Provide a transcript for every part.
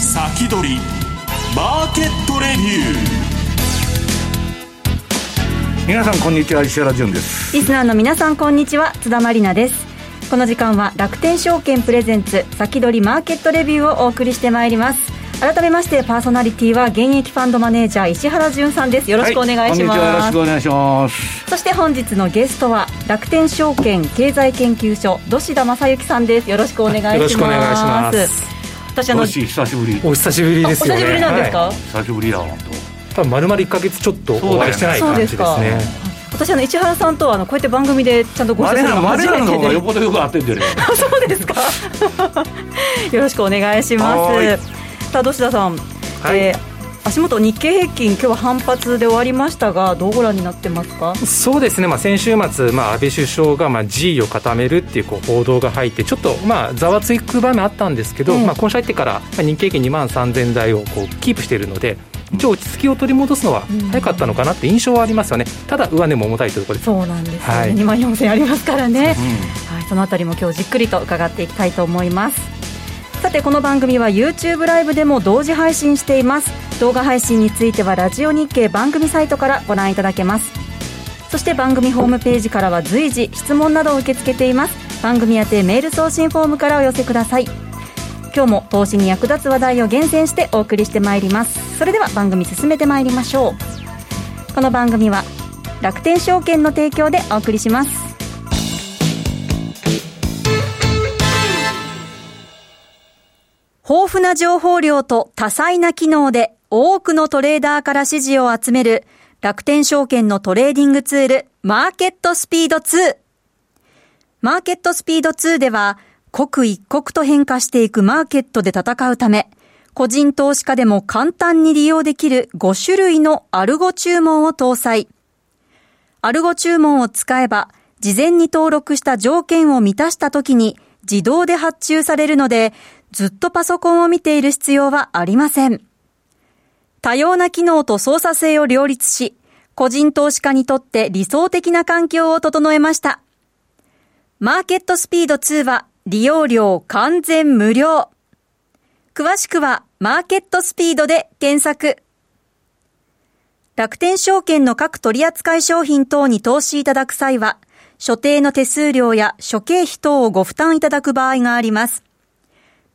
先取りマーケットレビュー皆さんこんにちは石原潤です。リスナーの皆さんこんにちは津田まりなです。この時間は楽天証券プレゼンツ先取りマーケットレビューをお送りしてまいります改めましてパーソナリティは現役ファンドマネージャー石原潤さんです。よろしくお願いします、はい、よろしくお願いします。そして本日のゲストは楽天証券経済研究所土田正幸さんです。よろしくお願いします。よろしくお願いします。私あの久しぶりお久しぶり。ですよねお久しぶりなんですか、はい、久しぶりだ本当。多分丸々1か月ちょっとお会いしてない感じですね。私あの石原さんとあのこうやって番組でちゃんとご一緒するの初めて。での方がよっぽどよく合ってんじゃね そうですか。よろしくお願いしますさあ土田さん。はい、えー足元、日経平均、今日は反発で終わりましたが、どうご覧になってますか？そうですね、まあ、先週末、まあ、安倍首相がまあ G を固めるっていうこう報道が入って、ちょっとまあざわつく場面あったんですけど、まあ、今週入ってから、日経平均2万3000台をこうキープしているので、一応落ち着きを取り戻すのは早かったのかなって印象はありますよね、ただ上値も重たいということです。そうなんですよね、はい、2万4000ありますからね、うん、はい、そのあたりも今日じっくりと伺っていきたいと思います。さてこの番組は YouTube ライブでも同時配信しています。動画配信についてはラジオ日経番組サイトからご覧いただけます。そして番組ホームページからは随時質問などを受け付けています。番組宛てメール送信フォームからお寄せください。今日も投資に役立つ話題を厳選してお送りしてまいります。それでは番組進めてまいりましょう。この番組は楽天証券の提供でお送りします。豊富な情報量と多彩な機能で多くのトレーダーから支持を集める楽天証券のトレーディングツールマーケットスピード2。マーケットスピード2では刻一刻と変化していくマーケットで戦うため個人投資家でも簡単に利用できる5種類のアルゴ注文を搭載。アルゴ注文を使えば事前に登録した条件を満たした時に自動で発注されるのでずっとパソコンを見ている必要はありません。多様な機能と操作性を両立し、個人投資家にとって理想的な環境を整えました。マーケットスピード2は利用料完全無料。詳しくはマーケットスピードで検索。楽天証券の各取扱商品等に投資いただく際は、所定の手数料や諸経費等をご負担いただく場合があります。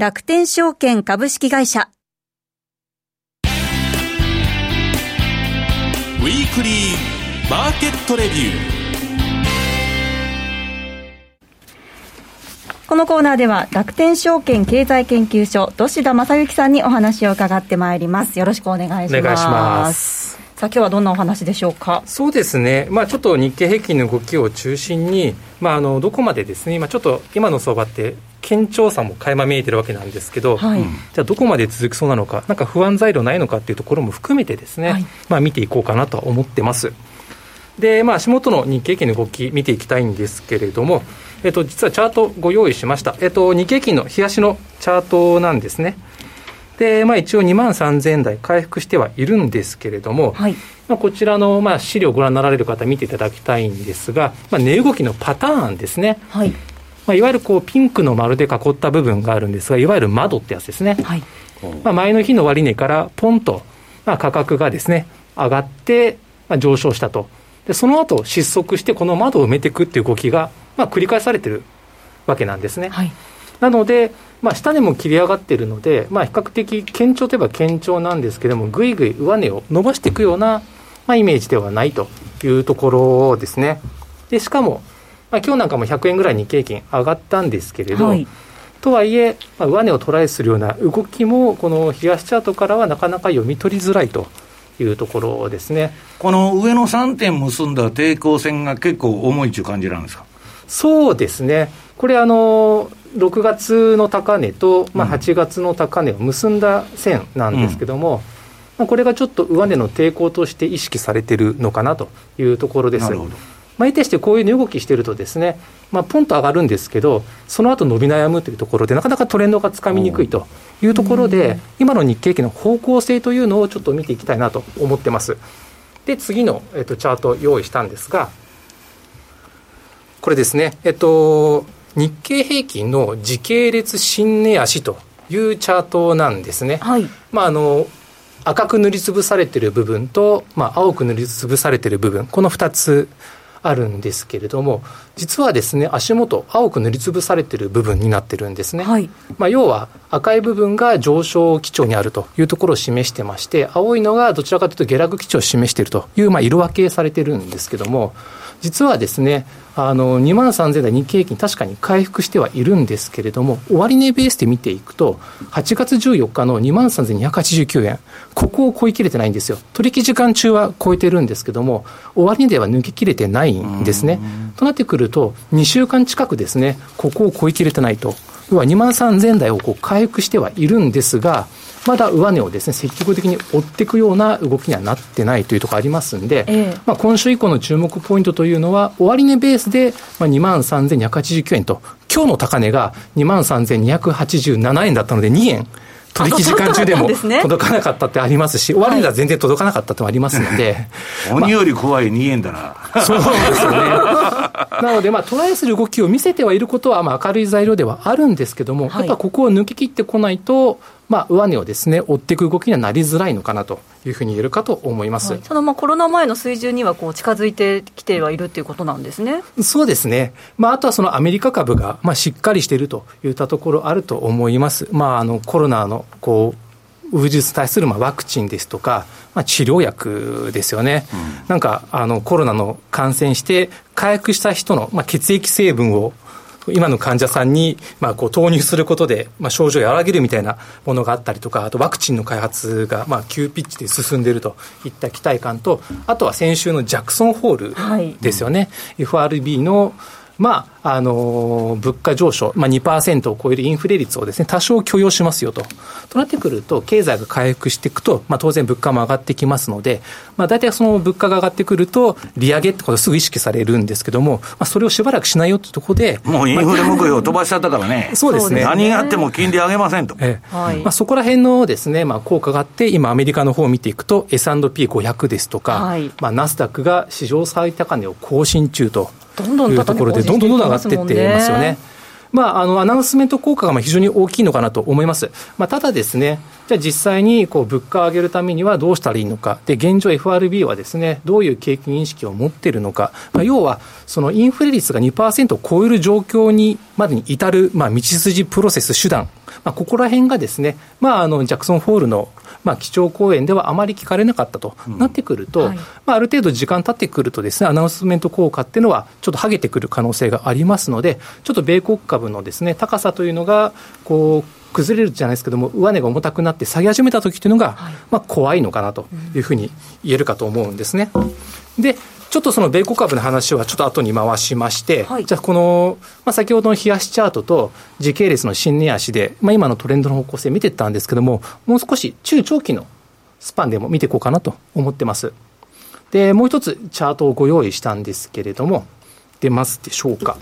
楽天証券株式会社。ウィークリーマーケットレビューこのコーナーでは楽天証券経済研究所土田正幸さんにお話を伺ってまいります。よろしくお願いします。お願いします。さあ今日はどんなお話でしょうか？そうですね、まあ、ちょっと日経平均の動きを中心に、まあ、あのどこまでですね、今ちょっと今の相場って、堅調さも垣間見えてるわけなんですけど、はい、じゃあどこまで続きそうなのか、なんか不安材料ないのかっていうところも含めてですね、はい、まあ見ていこうかなとは思ってます。で、まあ、足元の日経平均の動き見ていきたいんですけれども、えっと、実はチャートご用意しました。えっと、日経平均の冷やしのチャートなんですね。で、まあ、一応2万3000台回復してはいるんですけれども、はい、まあ、こちらの、まあ、資料をご覧になられる方見ていただきたいんですが、まあ、値動きのパターンですね。はいまあ、いわゆるこうピンクの丸で囲った部分があるんですが、いわゆる窓ってやつですね。はい、まあ、前の日の終値からポンと、まあ、価格がですね、上がって、まあ、上昇したと。で、その後失速して、この窓を埋めていくっていう動きが、まあ、繰り返されてるわけなんですね。はい、なので、まあ、下値も切り上がっているので、まあ、比較的堅調といえば堅調なんですけれども、ぐいぐい上値を伸ばしていくような、まあ、イメージではないというところですね。でしかも、まあ今日なんかも100円ぐらい日経平均上がったんですけれど、はい、とはいえ、まあ、上値をトライするような動きも、この冷やしチャートからはなかなか読み取りづらいというところですね。この上の3点結んだ抵抗線が結構重いという感じなんですか？そうですね。これあの、6月の高値と、まあ、8月の高値を結んだ線なんですけども、うん。まあ、これがちょっと上値の抵抗として意識されてるのかなというところです。まあ、いてしてこういう動きしてるとですね、まあ、ポンと上がるんですけど、その後伸び悩むというところで、なかなかトレンドがつかみにくいというところで、今の日経期の方向性というのをちょっと見ていきたいなと思ってます。で、次の、えっと、チャート用意したんですが、これですね、えっと、日経平均の時系列新値足というチャートなんですね。はい、まああの赤く塗りつぶされている部分と、まあ、青く塗りつぶされている部分、この2つあるんですけれども、実はですね、足元、青く塗りつぶされている部分になってるんですね。はい、まあ、要は、赤い部分が上昇基調にあるというところを示してまして、青いのがどちらかというと下落基調を示しているという、まあ、色分けされてるんですけども、実はですね、あの2万3000台日経平均、確かに回復してはいるんですけれども、終値ベースで見ていくと、8月14日の2万3289円、ここを超えきれてないんですよ、取引時間中は超えてるんですけども、終値では抜けきれてないんですね。となってくると、2週間近くですね、ここを超えきれてないと。要は2万3000台をこう回復してはいるんですが、まだ上値をですね、積極的に追っていくような動きにはなってないというところありますんで、えー、まあ、今週以降の注目ポイントというのは、終値ベースで、まあ、2万3289円と、今日の高値が2万3287円だったので、2円。取引時間中でも届かなかったってありますし、終値は全然届かなかったってもありますので。鬼より怖い2円だな。そうですよね。なので、まあ、トライする動きを見せてはいることは、まあ、明るい材料ではあるんですけども、やっぱここを抜け切ってこないと、まあ、上値をですね、追っていく動きにはなりづらいのかなというふうに言えるかと思います。はい、そのまあコロナ前の水準にはこう近づいてきてはいるということなんですね。そうですね。まあ、あとはそのアメリカ株がまあしっかりしているといったところあると思います。まあ、あのコロナのこうウイルスに対するまあワクチンですとか、まあ、治療薬ですよね、うん、なんかあのコロナの感染して、回復した人の、まあ、血液成分を今の患者さんに、まあ、こう投入することで、まあ、症状を和らげるみたいなものがあったりとか、あとワクチンの開発が、まあ、急ピッチで進んでいるといった期待感と、あとは先週のジャクソンホールですよね、はい、FRB のまあ、あの物価上昇、まあ2%を超えるインフレ率をですね、多少許容しますよと。となってくると、経済が回復していくと、まあ当然物価も上がってきますので、まあ大体その物価が上がってくると、利上げってことすぐ意識されるんですけども、まあそれをしばらくしないよってところで。もうインフレ目標を飛ばしちゃったからね。そうですね。何があっても金利上げませんと。ええ、はい、まあそこら辺のですね、まあ効果があって、今アメリカの方を見ていくと、S&P500 ですとか、はい、まあナスダックが史上最高値を更新中と。いうところで、どんどんどんどん上がっていってますよね。まあ、あのアナウンスメント効果が非常に大きいのかなと思います。まあ、ただですね、じゃあ実際にこう物価を上げるためにはどうしたらいいのか、で現状、FRB はですねどういう景気認識を持っているのか、まあ、要はそのインフレ率が2%を超える状況にまでに至る、まあ、道筋、プロセス、手段、まあ、ここら辺がですね、まあ、あのジャクソンホールのまあ、基調講演ではあまり聞かれなかったとなってくると、うんはい、まあ、ある程度時間経ってくるとですね、アナウンスメント効果っていうのは、ちょっと剥げてくる可能性がありますので、ちょっと米国株のですね、高さというのが、こう、崩れるじゃないですけども、上値が重たくなって下げ始めた時というのが、はい、まあ、怖いのかなというふうに言えるかと思うんですね。で、ちょっとその米国株の話はちょっと後に回しまして、はい、じゃあこの、まあ、先ほどの冷やしチャートと時系列の新値足で、まあ、今のトレンドの方向性見てたんですけども、もう少し中長期のスパンでも見ていこうかなと思ってます。で、もう一つチャートをご用意したんですけれども、出ますでしょうか。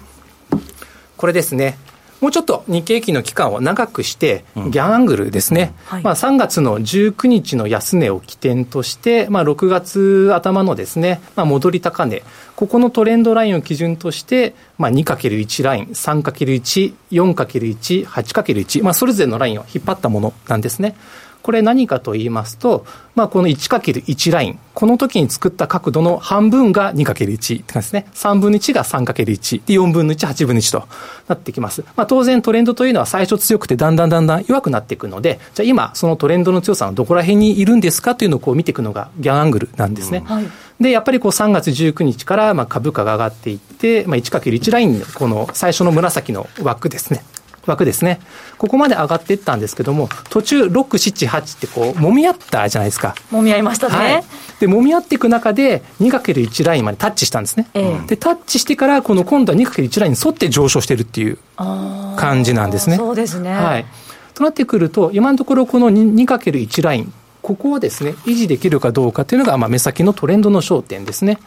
これですね。もうちょっと日経平均の期間を長くして、ギャンアングルですね、うんはい、まあ、3月の19日の安値を起点として、まあ、6月頭のですね、まあ、戻り高値、ここのトレンドラインを基準として、まあ、2×1 ライン、3×1、4×1、8×1、まあ、それぞれのラインを引っ張ったものなんですね。これ何かと言いますと、まあ、この 1×1 ライン、この時に作った角度の半分が 2×1 って感じですね。3分の1が 3×1 で4分の1、8分の1となってきます。まあ、当然トレンドというのは最初強くてだんだんだんだん弱くなっていくので、じゃあ今そのトレンドの強さのどこら辺にいるんですかというのをこう見ていくのがギャンアングルなんですね。うんはいで、やっぱりこう3月19日からまあ株価が上がっていって、まあ、1×1 ラインのこの最初の紫の枠ですね。枠ですね。ここまで上がっていったんですけども、途中6、7、8ってこう、揉み合ったじゃないですか。揉み合いましたね。はい、で、揉み合っていく中で、2×1 ラインまでタッチしたんですね。えで、タッチしてから、この今度は 2×1 ラインに沿って上昇してるっていう感じなんですね。そうですね。はい。となってくると、今のところこの 2×1 ライン、ここをですね、維持できるかどうかというのが、まあ、目先のトレンドの焦点ですね。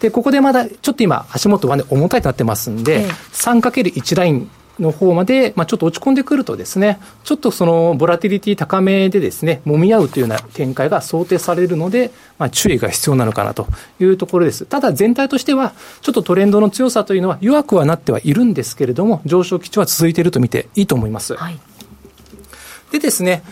で、ここでまだ、ちょっと今、足元はね、重たいとなってますんで、ええ、3×1 ラインの方まで、まあ、ちょっと落ち込んでくるとですね、ちょっとそのボラティリティ高めでですね、揉み合うというような展開が想定されるので、まあ、注意が必要なのかなというところです。ただ全体としては、ちょっとトレンドの強さというのは弱くはなってはいるんですけれども、上昇基調は続いていると見ていいと思います。はい、でですね、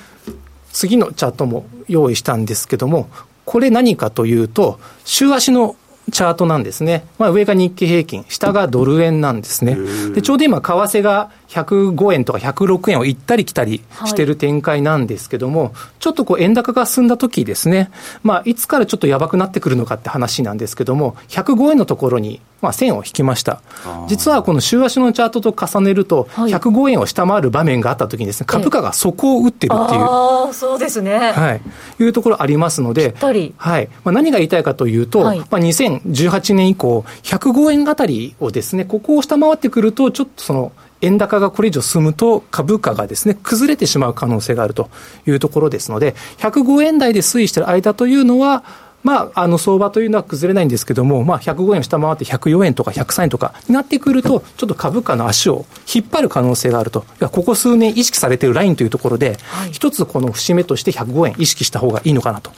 次のチャートも用意したんですけども、これ何かというと、週足のチャートなんですね。まあ、上が日経平均、下がドル円なんですね。で、ちょうど今、為替が105円とか106円を行ったり来たりしてる展開なんですけども、はい、ちょっとこう円高が進んだ時ですね、まあ、いつからちょっとやばくなってくるのかって話なんですけども、105円のところに、まあ、線を引きました。実はこの週足のチャートと重ねると、105円を下回る場面があった時にですね、株価が底を打ってるっていう。ああ、そうですね。はい。いうところありますので、はい。まあ、何が言いたいかというと、はい、まあ、2018年以降、105円あたりをですね、ここを下回ってくると、ちょっとその、円高がこれ以上進むと株価がですね、崩れてしまう可能性があるというところですので、105円台で推移している間というのは、まあ、あの相場というのは崩れないんですけども、まあ、105円を下回って104円とか103円とかになってくると、ちょっと株価の足を引っ張る可能性があると。ここ数年意識されているラインというところで、はい、一つこの節目として105円意識した方がいいのかなと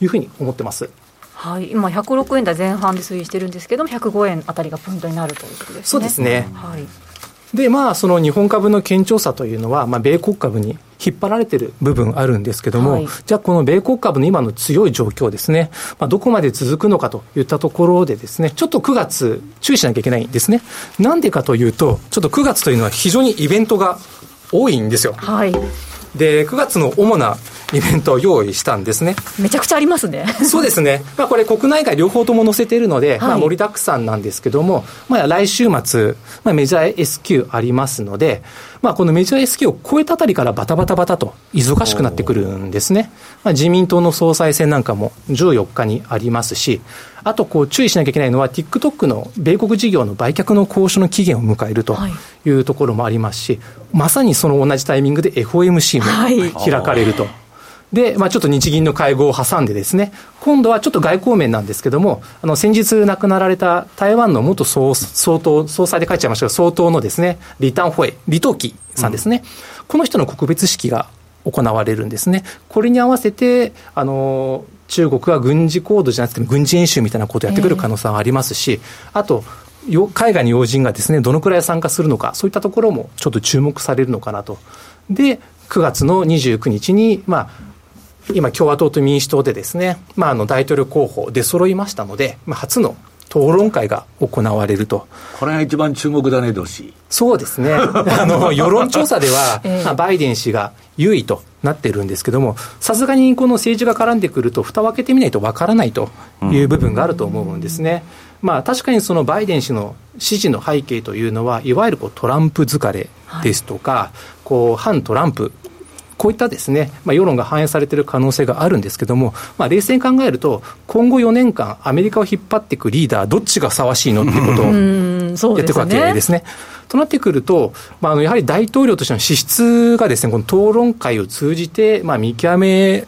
いうふうに思ってます。はい、今、106円台前半で推移してるんですけども、105円あたりがポイントになるということですね。そうですね。はいで、まあ、その日本株の堅調さというのは、まあ、米国株に引っ張られてる部分あるんですけども、はい、じゃあこの米国株の今の強い状況ですね、まあ、どこまで続くのかといったところでですね、ちょっと9月注意しなきゃいけないんですね。なんでかというと、ちょっと9月というのは非常にイベントが多いんですよ。はい。で、9月の主なイベントを用意したんですね。めちゃくちゃありますね。そうですね。まあこれ国内外両方とも載せているので、はい、まあ盛りだくさんなんですけども、まあ来週末、まあメジャー S q ありますので、まあこのメジャー S q を超えたあたりからバタバタバタと忙しくなってくるんですね。まあ自民党の総裁選なんかも14日にありますし、あとこう注意しなきゃいけないのは TikTok の米国事業の売却の交渉の期限を迎えるというところもありますし、まさにその同じタイミングで FOMC も開かれると。はいで、まあ、ちょっと日銀の会合を挟んでですね、今度はちょっと外交面なんですけども、あの、先日亡くなられた台湾の元総総統、総裁で書いちゃいましたが、総統のですね、リタンホエ、李登輝さんですね、うん、この人の告別式が行われるんですね。これに合わせて、あの、中国は軍事行動じゃなくて軍事演習みたいなことをやってくる可能性はありますし、あと、海外の要人がですね、どのくらい参加するのか、そういったところもちょっと注目されるのかなと。で、9月の29日に、まあ、今、共和党と民主党でですね、まあ、あの大統領候補出揃いましたので、まあ、初の討論会が行われると。これが一番注目だね、どし。そうですね。あの、世論調査では、えー、まあ、バイデン氏が優位となってるんですけども、さすがにこの政治が絡んでくると、蓋を開けてみないとわからないという部分があると思うんですね。うん、まあ、確かにそのバイデン氏の支持の背景というのは、いわゆるこうトランプ疲れですとか、はい、こう、反トランプこういったですね、まあ、世論が反映されている可能性があるんですけども、まあ、冷静に考えると、今後4年間、アメリカを引っ張っていくリーダー、どっちがふさわしいのっていうことをやっていくわけですね。となってくると、まあ、あのやはり大統領としての資質がですね、この討論会を通じて、まあ、見極め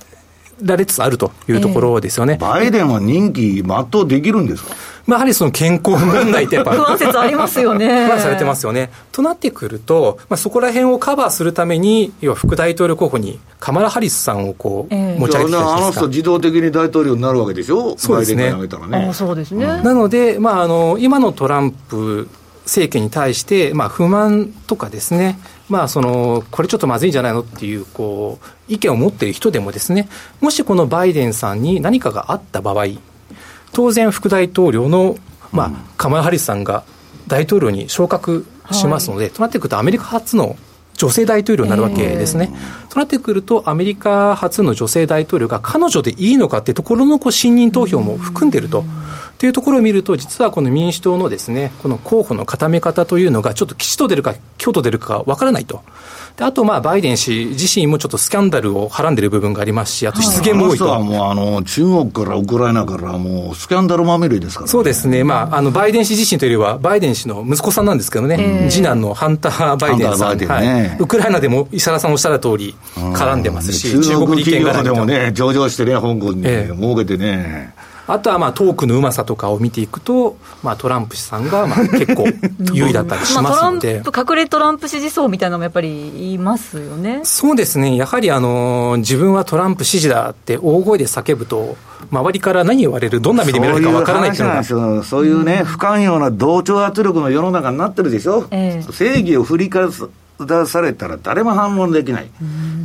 られつつあるというところですよね。えー、バイデンは任期全うできるんですか？まあ、やはりその健康問題ってやっぱ不安説ありますよね。不安されてますよね。となってくると、まあ、そこら辺をカバーするために、要は副大統領候補にカマラ・ハリスさんをこう、持ち上げてあの人自動的に大統領になるわけでしょそうですね。ねそうですね。なので、まあ、あの、今のトランプ政権に対して、まあ、不満とかですね、まあ、そのこれちょっとまずいんじゃないのっていうこう意見を持っている人でもですねもしこのバイデンさんに何かがあった場合当然副大統領のまあ、カマラ・ハリスさんが大統領に昇格しますので、はい、となってくると、アメリカ初の女性大統領になるわけですね。えー、となってくると、アメリカ初の女性大統領が彼女でいいのかっていうところのこう信任投票も含んでいるとというところを見ると、実はこの民主党のですね、この候補の固め方というのが、ちょっと吉と出るか、京と出るかわからないと。であと、まあ、バイデン氏自身もちょっとスキャンダルをはらんでる部分がありますし、あと失言も多いと。はもうあの中国からウクライナからもうスキャンダルまみれですから、ね、そうですね、まあ、あのバイデン氏自身というよりは、バイデン氏の息子さんなんですけどね、えー、次男のハンター・バイデンさん、ね。はい、ウクライナでも石原さんおっしゃる通り、絡んでますし、中国企業でもね、上場してね、香港に、ね、儲けてね。あとはまあトークのうまさとかを見ていくと、まあ、トランプ氏さんがまあ結構 優位だったりしますので。まあ、隠れトランプ支持層みたいなのもやっぱり言いますよね。そうですね、やはりあの自分はトランプ支持だって大声で叫ぶと、周りから何言われる、どんな目で見られるかわからないっていうのが。そういうね、不寛容な同調圧力の世の中になってるでしょ、えー、正義を振り返す出されたら誰も反論できない、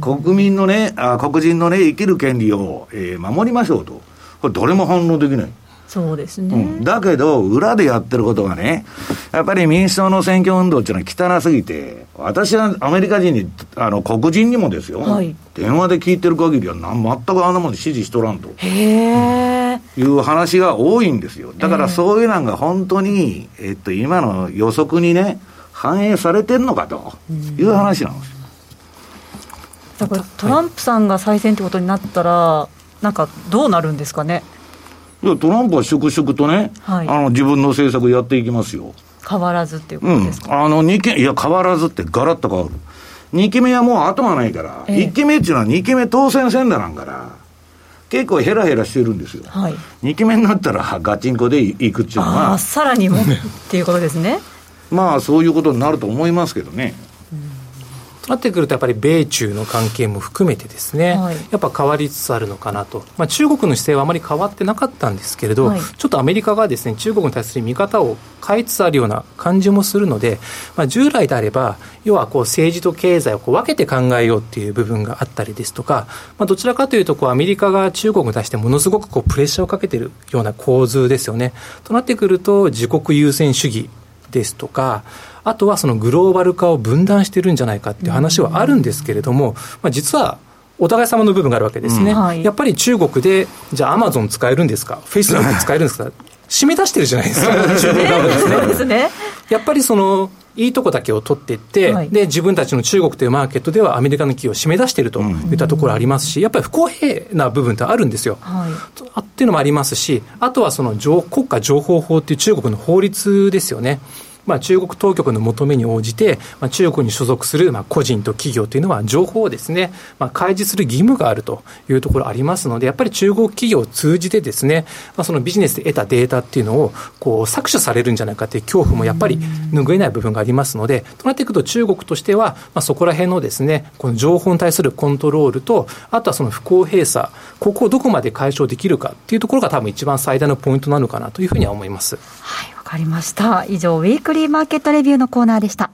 国民のねあ、黒人のね、生きる権利を、えー、守りましょうと。これ誰も反応できない。そうですね、うん、だけど、裏でやってることがね、やっぱり民主党の選挙運動っていうのは汚すぎて、私はアメリカ人に、あの黒人にもですよ、はい、電話で聞いてる限りは全くあんなもの支持しとらんと。いう話が多いんですよ。だからそういうのが本当に、えっと、今の予測にね、反映されてるのかという話なんですよ。だからトランプさんが再選ってことになったら、なんかどうなるんですかね？いやトランプは粛々とね、はい、あの自分の政策やっていきますよ。変わらずっていうことですか、うん、あの2期いや、変わらずってガラッと変わる。2期目はもう後がないから、ええ、1期目っていうのは2期目当選戦だなんから、結構ヘラヘラしてるんですよ。はい、2期目になったら ガチンコでいくっていうのは。あさらにもっていうことですね。まあそういうことになると思いますけどね。となってくると、やっぱり米中の関係も含めてですね、はい、やっぱ変わりつつあるのかなと、まあ、中国の姿勢はあまり変わってなかったんですけれど、はい、ちょっとアメリカがですね中国に対する見方を変えつつあるような感じもするので、まあ、従来であれば、要はこう政治と経済をこう分けて考えようっていう部分があったりですとか、まあ、どちらかというとこう、アメリカが中国に対してものすごくこうプレッシャーをかけているような構図ですよね。となってくると、自国優先主義ですとか、あとはそのグローバル化を分断してるんじゃないかっていう話はあるんですけれども、まあ、実はお互い様の部分があるわけですね、うんはい、やっぱり中国で、じゃあ、アマゾン使えるんですか、フェイスブック使えるんですか、締め出してるじゃないですか、中国側ですね。やっぱりそのいいとこだけを取っていって、はい、で自分たちの中国というマーケットではアメリカの企業を締め出しているといったところありますし、やっぱり不公平な部分ってあるんですよ。はい、っていうのもありますし、あとはその国家情報法っていう中国の法律ですよね。まあ、中国当局の求めに応じて、まあ、中国に所属するまあ個人と企業というのは、情報をですね、まあ、開示する義務があるというところありますので、やっぱり中国企業を通じてですね、まあ、そのビジネスで得たデータっていうのをこう搾取されるんじゃないかという恐怖もやっぱり拭えない部分がありますので、となっていくと中国としては、まあ、そこら辺のですね、この情報に対するコントロールと、あとはその不公平さ、ここをどこまで解消できるかっていうところが多分一番最大のポイントなのかなというふうには思います。はいかりました。以上、ウィークリーマーケットレビューのコーナーでした。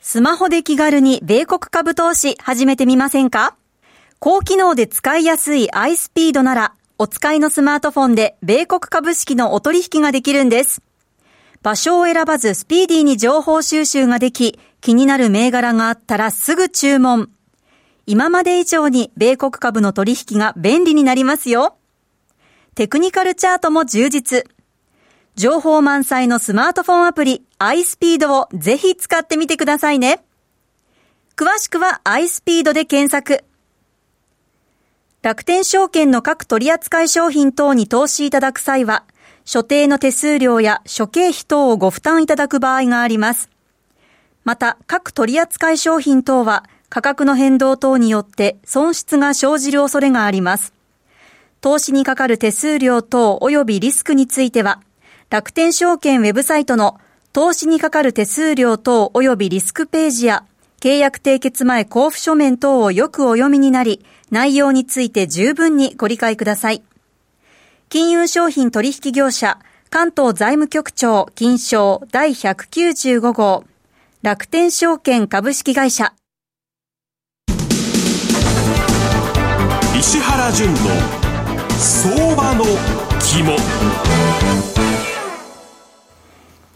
スマホで気軽に米国株投資始めてみませんか？高機能で使いやすい iSpeed なら、お使いのスマートフォンで米国株式のお取引ができるんです。場所を選ばずスピーディーに情報収集ができ、気になる銘柄があったらすぐ注文。今まで以上に米国株の取引が便利になりますよ。テクニカルチャートも充実。情報満載のスマートフォンアプリ iSpeed をぜひ使ってみてくださいね。詳しくは iSpeed で検索。楽天証券の各取扱商品等に投資いただく際は、所定の手数料や諸経費等をご負担いただく場合があります。また、各取扱商品等は、価格の変動等によって損失が生じる恐れがあります。投資にかかる手数料等及びリスクについては、楽天証券ウェブサイトの投資にかかる手数料等及びリスクページや契約締結前交付書面等をよくお読みになり、内容について十分にご理解ください。金融商品取引業者、関東財務局長金賞第195号、楽天証券株式会社。石原淳の相場の肝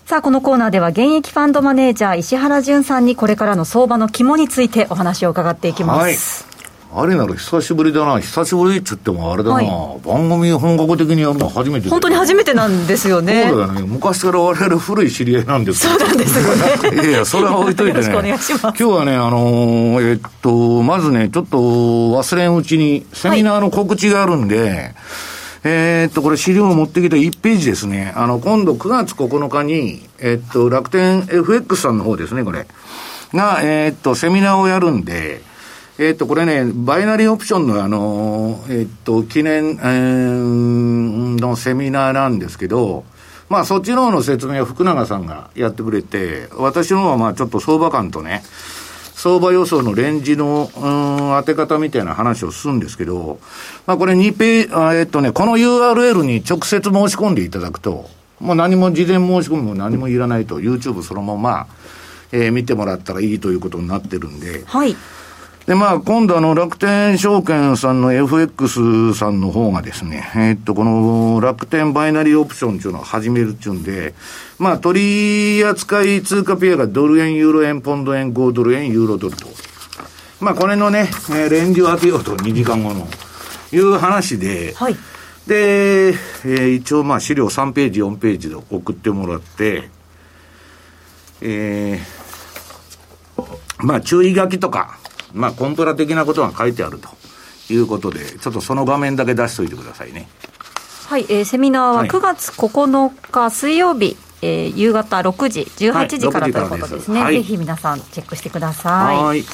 さあ、このコーナーでは現役ファンドマネージャー石原淳さんにこれからの相場の肝についてお話を伺っていきます。あれなら久しぶりだな、久しぶりっつってもあれだな、はい、番組本格的にやるのは初めて本当に初めてなんですよね。そうだね、昔から我々古い知り合いなんですそうなんですよね。いやいや、それは置いといてね。今日はね、あのー、えっと、まずね、ちょっと忘れんうちに、セミナーの告知があるんで、はいえー、っと、これ資料を持ってきた1ページですね。あの、今度9月9日に、えっと、楽天 FX さんの方ですね、これ。が、えー、っと、セミナーをやるんで、えっと、これね、バイナリーオプションのあの、えっと、記念、えー、のセミナーなんですけど、まあ、そっちの方の説明は福永さんがやってくれて、私の方はまあ、ちょっと相場感とね、相場予想のレンジの、うん、当て方みたいな話をするんですけど、まあ、これ2ペあえっとね、この URL に直接申し込んでいただくと、もう何も事前申し込みも何もいらないと、YouTube そのまま、えー、見てもらったらいいということになってるんで、はい。で、まあ、今度あの、楽天証券さんの FX さんの方がですね、えー、っと、この楽天バイナリーオプションっていうのを始めるっていうんで、まあ、取扱い通貨ペアがドル円、ユーロ円、ポンド円、5ドル円、ユーロドルと。まあ、これのね、えー、レンジを当てようと、2時間後の、いう話で、はい。で、えー、一応まあ資料3ページ、4ページで送ってもらって、えー、まあ注意書きとか、まあ、コンプラ的なことが書いてあると。いうことで、ちょっとその画面だけ出しておいてくださいね。はい、えー、セミナーは9月9日水曜日、はい、えー、夕方6時、18時から、はい、ということですね、はい、ぜひ皆さんチェックしてください。はい。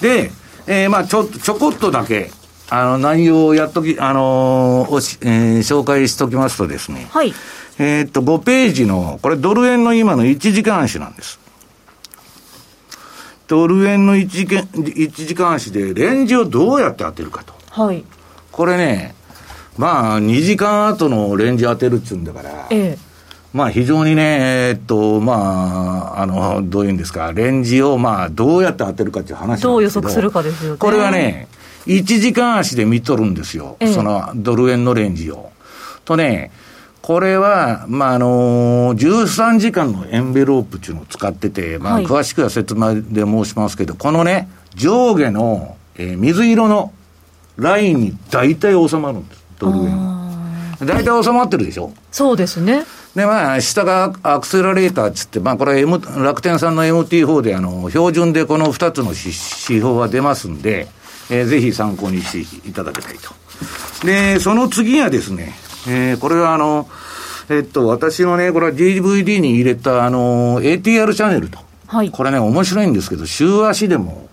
で、えー、まあちょちょこっとだけ、あの内容をやっとき、あのー、おし、えー、紹介しときますとですね、はい、えっと、5ページの、これドル円の今の1時間足なんです。ドル円の1時間 ,1 時間足でレンジをどうやって当てるかと。はい。これね、まあ、2時間後のレンジ当てるっつうんだから、ええ、まあ、非常にね、えっと、まあ、あの、どういうんですか、レンジを、まあ、どうやって当てるかっていう話どう予測するかですよね。これはね、1時間足で見とるんですよ、ええ、そのドル円のレンジを。とね、これは、まあ、あのー、13時間のエンベロープっていうのを使ってて、まあ、詳しくは説明で申しますけど、はい、このね、上下の、えー、水色のラインに大体収まるんです、ドル円大体収まってるでしょ？そうですね。で、まあ、下がアクセラレーターっつって、まあ、これ、M、楽天さんの MT4 で、あの、標準でこの2つの指標は出ますんで、えー、ぜひ参考にしていただきたいと。で、その次がですね、えー、これはあの、えっと、私のね、これは DVD に入れた、あの、ATR チャンネルと。はい。これね、面白いんですけど、週足でも、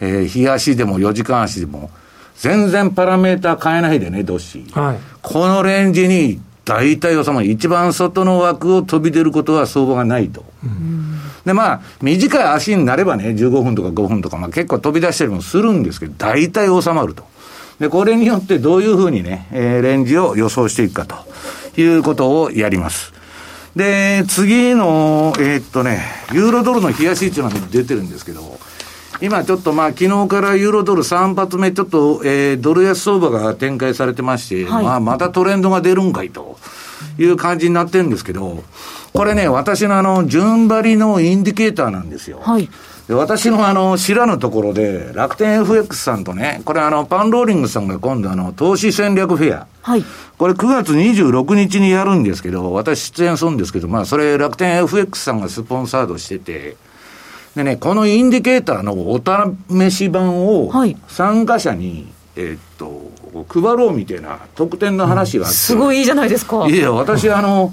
えー、日足でも4時間足でも、全然パラメーター変えないでね、どっし。はい。このレンジに大体収まる。一番外の枠を飛び出ることは相場がないと。うん、で、まあ、短い足になればね、15分とか5分とか、まあ結構飛び出したりもするんですけど、大体収まると。で、これによってどういうふうにね、えー、レンジを予想していくかということをやります。で、次の、えー、っとね、ユーロドルの冷やしっていうのが出てるんですけど、今ちょっとまあ昨日からユーロドル3発目ちょっと、えー、ドル安相場が展開されてまして、はい、まあまたトレンドが出るんかいという感じになってるんですけど、これね、私のあの、順張りのインディケーターなんですよ。はい。で私のあの、知らぬところで、楽天 FX さんとね、これあの、パンローリングさんが今度あの、投資戦略フェア。はい。これ9月26日にやるんですけど、私出演するんですけど、まあそれ楽天 FX さんがスポンサードしてて、でね、このインディケーターのお試し版を、参加者に、はい、えー、っと、配ろうみたいな特典の話があって。すごいいいじゃないですか。いや、私あの、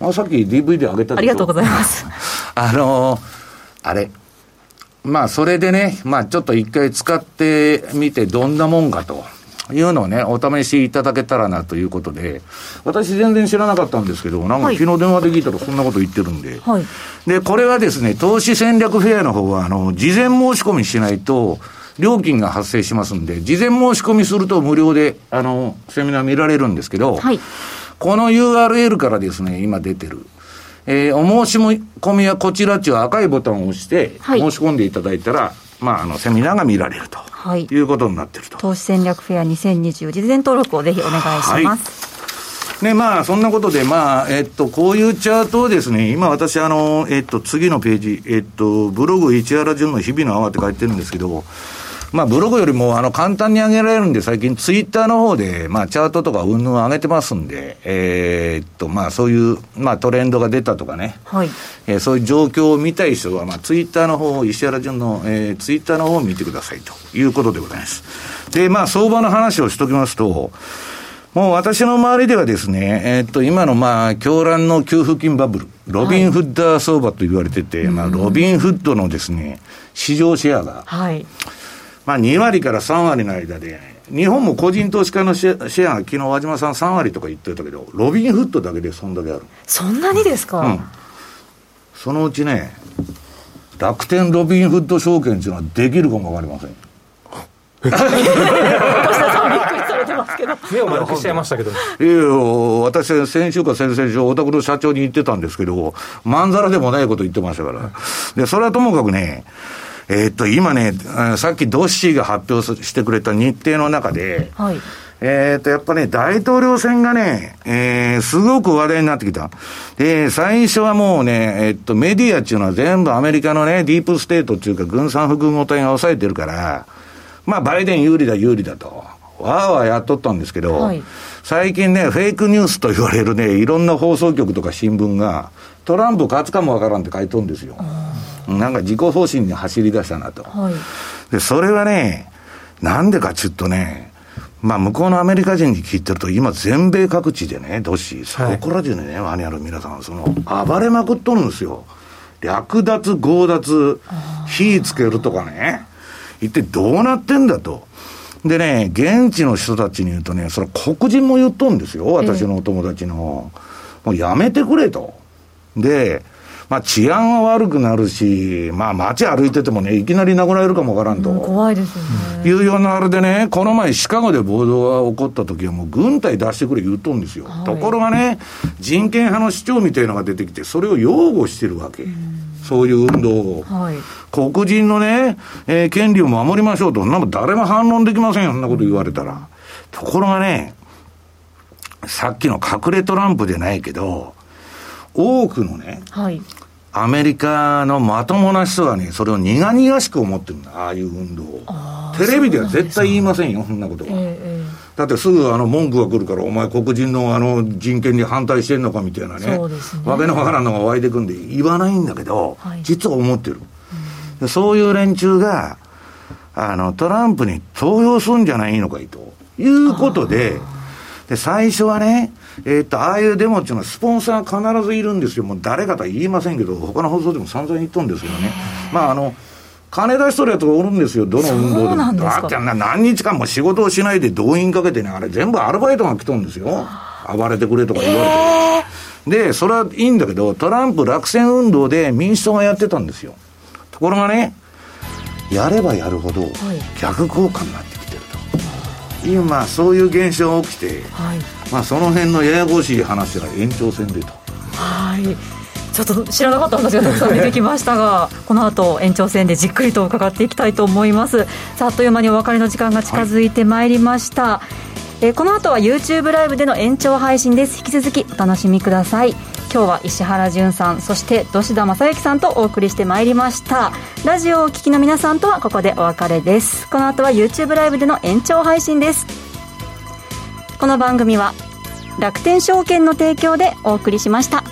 あさっき DVD あげたありがとうございます。あの、あれ、まあ、それでね、まあ、ちょっと一回使ってみて、どんなもんかと。いうのをね、お試しいただけたらなということで、私全然知らなかったんですけど、なんか昨日電話で聞いたらそんなこと言ってるんで。はい、で、これはですね、投資戦略フェアの方は、あの、事前申し込みしないと、料金が発生しますんで、事前申し込みすると無料で、あの、セミナー見られるんですけど、はい、この URL からですね、今出てる、えー、お申し込みはこちらっていう赤いボタンを押して、申し込んでいただいたら、まあ、あの、セミナーが見られると、はい、いうことになってると。投資戦略フェア2020事前登録をぜひお願いします。はい、ね、まあ、そんなことで、まあ、えっと、こういうチャートをですね、今私、あの、えっと、次のページ、えっと、ブログ市原順の日々の泡って書いてるんですけど、まあ、ブログよりもあの簡単に上げられるんで、最近ツイッターの方で、まあ、チャートとか云々上げてますんで、えー、っと、まあ、そういう、まあ、トレンドが出たとかね、はい。えー、そういう状況を見たい人は、まあ、ツイッターの方、石原淳の、えー、ツイッターの方を見てくださいということでございます。で、まあ、相場の話をしときますと、もう私の周りではですね、えー、っと、今のまあ、狂乱の給付金バブル、ロビンフッダー相場と言われてて、はい、まあ、ロビンフッドのですね、市場シェアが、はい。まあ、2割から3割の間で、日本も個人投資家のシェア、シェア昨日和島さん3割とか言ってたけど、ロビンフッドだけでそんだけある。そんなにですか、うん、そのうちね、楽天ロビンフッド証券っていうのはできるかもわかりません。目を丸くしちゃいましたけど。いや私、先週か先々週、お宅の社長に言ってたんですけど、まんざらでもないこと言ってましたから。で、それはともかくね、えー、っと、今ね、さっきドッシーが発表してくれた日程の中で、はい、えっと、やっぱね、大統領選がね、えー、すごく話題になってきた。で、最初はもうね、えー、っと、メディアっていうのは全部アメリカのね、ディープステートっていうか、軍産複合体が抑えてるから、まあ、バイデン有利だ、有利だと。わーわーやっとったんですけど、はい、最近ね、フェイクニュースと言われるね、いろんな放送局とか新聞が、トランプ勝つかもわからんって書いとるんですよ。なんか自己保身に走り出したなと。はい、で、それはね、なんでかちょっとね、まあ、向こうのアメリカ人に聞いてると、今、全米各地でね、都市、そこら中でね、マニュアル皆さん、その、暴れまくっとるんですよ。略奪、強奪、火つけるとかね、一体どうなってんだと。でね、現地の人たちに言うとね、それ黒人も言っとんですよ、私のお友達の。もうやめてくれと。で、まあ治安は悪くなるし、まあ街歩いててもね、いきなり殴られるかもわからんと。うん、怖いですよね。いうようなあれでね、この前シカゴで暴動が起こった時はもう軍隊出してくれ言うとんですよ。はい、ところがね、人権派の主張みたいのが出てきて、それを擁護してるわけ。うんそういう運動を。はい、黒人のね、えー、権利を守りましょうと、なん誰も反論できませんよ、そんなこと言われたら。ところがね、さっきの隠れトランプじゃないけど、多くのね、はい、アメリカのまともな人がね、それを苦々しく思ってるんだ、ああいう運動を。テレビでは絶対言いませんよ、そんなことは。えーだってすぐあの文句が来るから、お前、黒人のあの人権に反対してんのかみたいなね、ね。わけのわからんのが湧いてくんで、言わないんだけど、はい、実は思ってる、うん、そういう連中があの、トランプに投票するんじゃないのかいということで、で最初はね、えー、っと、ああいうデモっていうのは、スポンサー必ずいるんですよ、もう誰かとは言いませんけど、他の放送でも散々言っとるんですけどね。まああの金出しとるやつがおるんですよ、どの運動でも。だって何日間も仕事をしないで動員かけてね、あれ全部アルバイトが来とるんですよ。暴れてくれとか言われて。えー、で、それはいいんだけど、トランプ落選運動で民主党がやってたんですよ。ところがね、やればやるほど逆効果になってきてると。今、そういう現象が起きて、はい、まあその辺のややこしい話が延長戦でと。はい。ちょっと知らなかった話がたくさん出てきましたが この後延長戦でじっくりと伺っていきたいと思います。さああっという間にお別れの時間が近づいてまいりました、はい、えこの後は YouTube ライブでの延長配信です。引き続きお楽しみください今日は石原潤さんそして土田正幸さんとお送りしてまいりました。ラジオをお聞きの皆さんとはここでお別れです。この後は YouTube ライブでの延長配信です。この番組は楽天証券の提供でお送りしました。